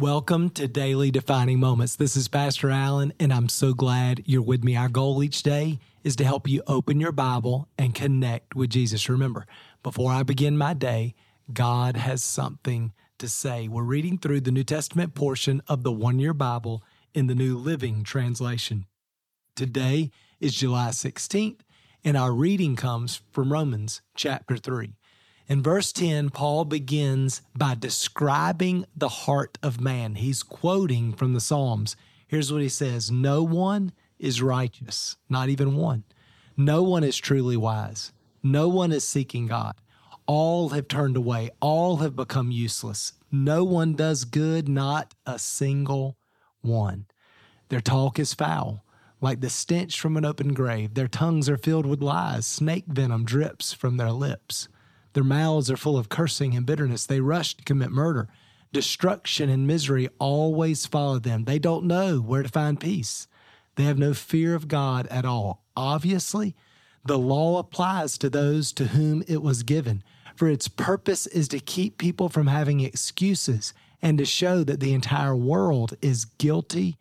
Welcome to Daily Defining Moments. This is Pastor Allen, and I'm so glad you're with me. Our goal each day is to help you open your Bible and connect with Jesus. Remember, before I begin my day, God has something to say. We're reading through the New Testament portion of the one year Bible in the New Living Translation. Today is July 16th, and our reading comes from Romans chapter 3. In verse 10, Paul begins by describing the heart of man. He's quoting from the Psalms. Here's what he says No one is righteous, not even one. No one is truly wise. No one is seeking God. All have turned away. All have become useless. No one does good, not a single one. Their talk is foul, like the stench from an open grave. Their tongues are filled with lies. Snake venom drips from their lips. Their mouths are full of cursing and bitterness. They rush to commit murder. Destruction and misery always follow them. They don't know where to find peace. They have no fear of God at all. Obviously, the law applies to those to whom it was given, for its purpose is to keep people from having excuses and to show that the entire world is guilty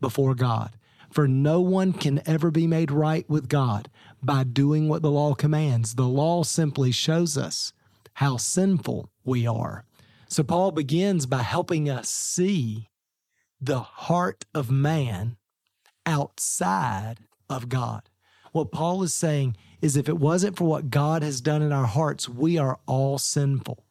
before God. For no one can ever be made right with God by doing what the law commands. The law simply shows us how sinful we are. So Paul begins by helping us see the heart of man outside of God. What Paul is saying is if it wasn't for what God has done in our hearts, we are all sinful.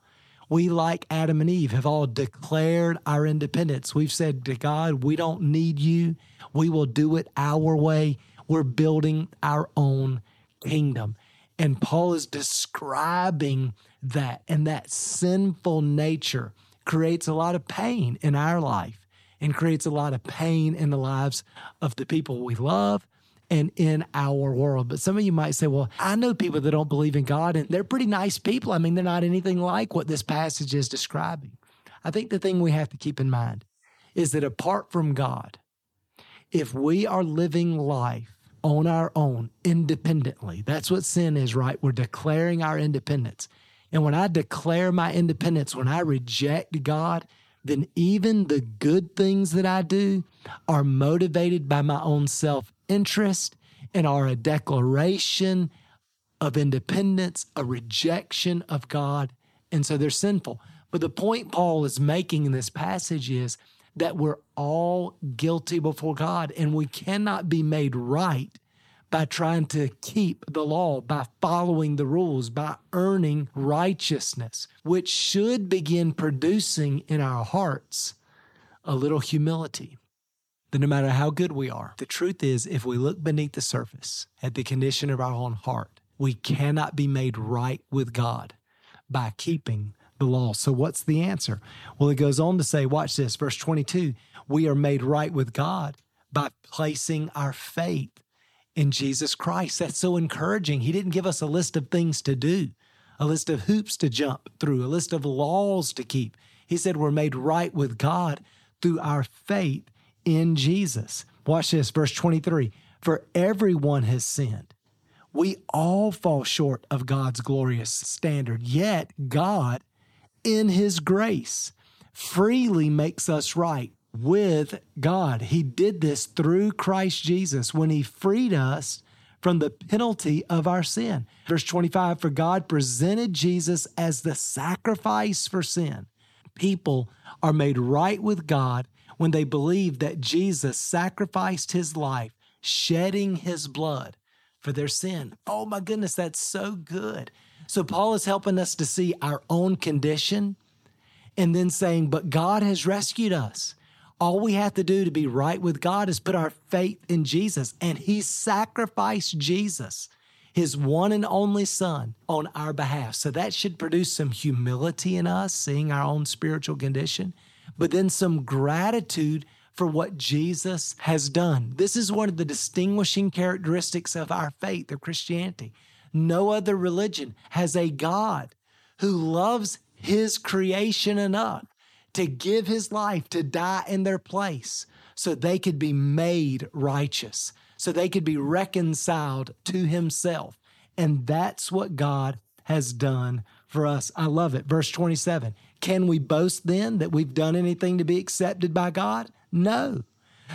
We, like Adam and Eve, have all declared our independence. We've said to God, We don't need you. We will do it our way. We're building our own kingdom. And Paul is describing that, and that sinful nature creates a lot of pain in our life and creates a lot of pain in the lives of the people we love and in our world. But some of you might say, well, I know people that don't believe in God and they're pretty nice people. I mean, they're not anything like what this passage is describing. I think the thing we have to keep in mind is that apart from God, if we are living life on our own independently, that's what sin is, right? We're declaring our independence. And when I declare my independence, when I reject God, then even the good things that I do are motivated by my own self interest and are a declaration of independence, a rejection of God. And so they're sinful. But the point Paul is making in this passage is that we're all guilty before God and we cannot be made right by trying to keep the law, by following the rules, by earning righteousness, which should begin producing in our hearts a little humility. That no matter how good we are, the truth is, if we look beneath the surface at the condition of our own heart, we cannot be made right with God by keeping the law. So, what's the answer? Well, it goes on to say, watch this, verse 22 we are made right with God by placing our faith in Jesus Christ. That's so encouraging. He didn't give us a list of things to do, a list of hoops to jump through, a list of laws to keep. He said we're made right with God through our faith in Jesus. Watch this, verse 23 For everyone has sinned. We all fall short of God's glorious standard, yet God in his grace freely makes us right with God. He did this through Christ Jesus when he freed us from the penalty of our sin. Verse 25 For God presented Jesus as the sacrifice for sin. People are made right with God when they believe that Jesus sacrificed his life, shedding his blood for their sin. Oh my goodness, that's so good. So, Paul is helping us to see our own condition and then saying, But God has rescued us. All we have to do to be right with God is put our faith in Jesus, and He sacrificed Jesus, His one and only Son, on our behalf. So that should produce some humility in us, seeing our own spiritual condition, but then some gratitude for what Jesus has done. This is one of the distinguishing characteristics of our faith, of Christianity. No other religion has a God who loves his creation enough to give his life to die in their place so they could be made righteous, so they could be reconciled to himself. And that's what God has done for us. I love it. Verse 27 Can we boast then that we've done anything to be accepted by God? No,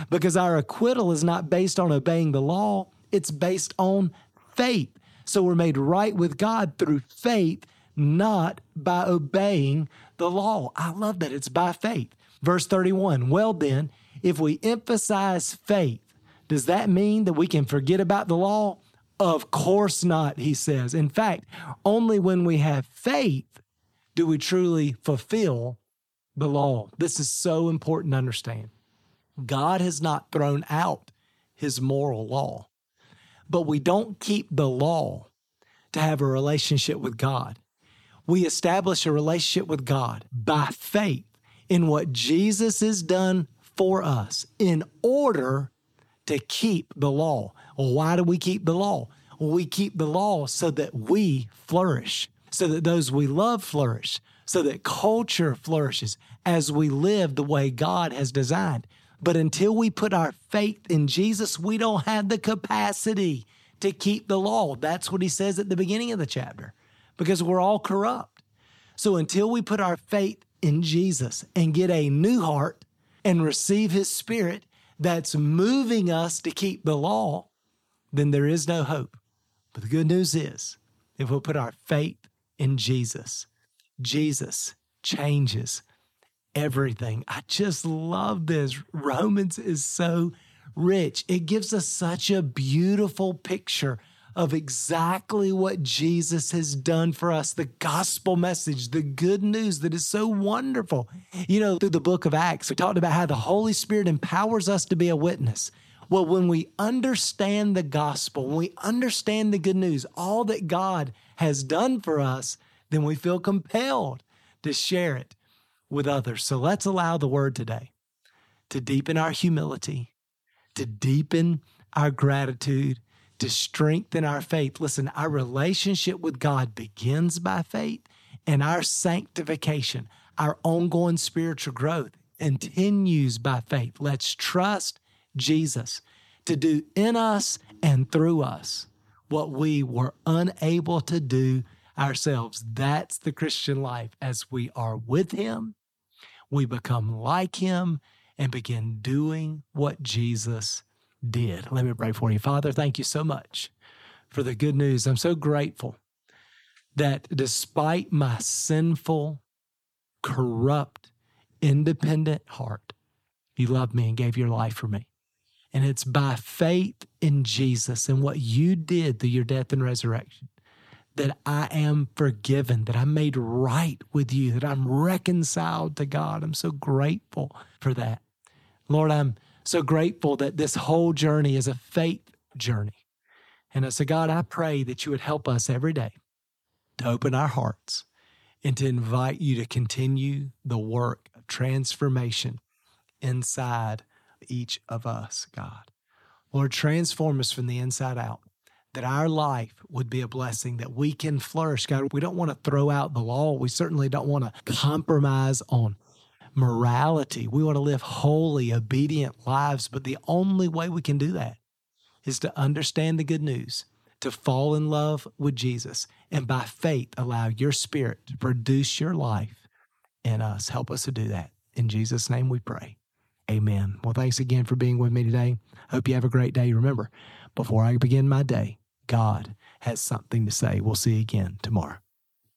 because our acquittal is not based on obeying the law, it's based on faith. So we're made right with God through faith, not by obeying the law. I love that it's by faith. Verse 31 Well, then, if we emphasize faith, does that mean that we can forget about the law? Of course not, he says. In fact, only when we have faith do we truly fulfill the law. This is so important to understand. God has not thrown out his moral law, but we don't keep the law to have a relationship with God. We establish a relationship with God by faith in what Jesus has done for us in order to keep the law. Why do we keep the law? We keep the law so that we flourish, so that those we love flourish, so that culture flourishes as we live the way God has designed. But until we put our faith in Jesus, we don't have the capacity to keep the law. That's what he says at the beginning of the chapter, because we're all corrupt. So until we put our faith in Jesus and get a new heart and receive his spirit that's moving us to keep the law, then there is no hope. But the good news is, if we put our faith in Jesus, Jesus changes everything. I just love this. Romans is so rich. It gives us such a beautiful picture of exactly what Jesus has done for us, the gospel message, the good news that is so wonderful. You know, through the book of Acts, we talked about how the Holy Spirit empowers us to be a witness. Well, when we understand the gospel, when we understand the good news, all that God has done for us, then we feel compelled to share it with others. So let's allow the word today to deepen our humility, to deepen our gratitude, to strengthen our faith. Listen, our relationship with God begins by faith, and our sanctification, our ongoing spiritual growth, continues by faith. Let's trust Jesus to do in us and through us what we were unable to do ourselves. That's the Christian life. As we are with Him, we become like Him and begin doing what Jesus did. Let me pray for you. Father, thank you so much for the good news. I'm so grateful that despite my sinful, corrupt, independent heart, you loved me and gave your life for me. And it's by faith in Jesus and what you did through your death and resurrection that I am forgiven, that I'm made right with you, that I'm reconciled to God. I'm so grateful for that. Lord, I'm so grateful that this whole journey is a faith journey. And uh, so, God, I pray that you would help us every day to open our hearts and to invite you to continue the work of transformation inside each of us, God. Lord, transform us from the inside out, that our life would be a blessing, that we can flourish. God, we don't want to throw out the law. We certainly don't want to compromise on morality. We want to live holy, obedient lives. But the only way we can do that is to understand the good news, to fall in love with Jesus, and by faith allow your spirit to produce your life in us. Help us to do that. In Jesus' name we pray. Amen. Well, thanks again for being with me today. Hope you have a great day. Remember, before I begin my day, God has something to say. We'll see you again tomorrow.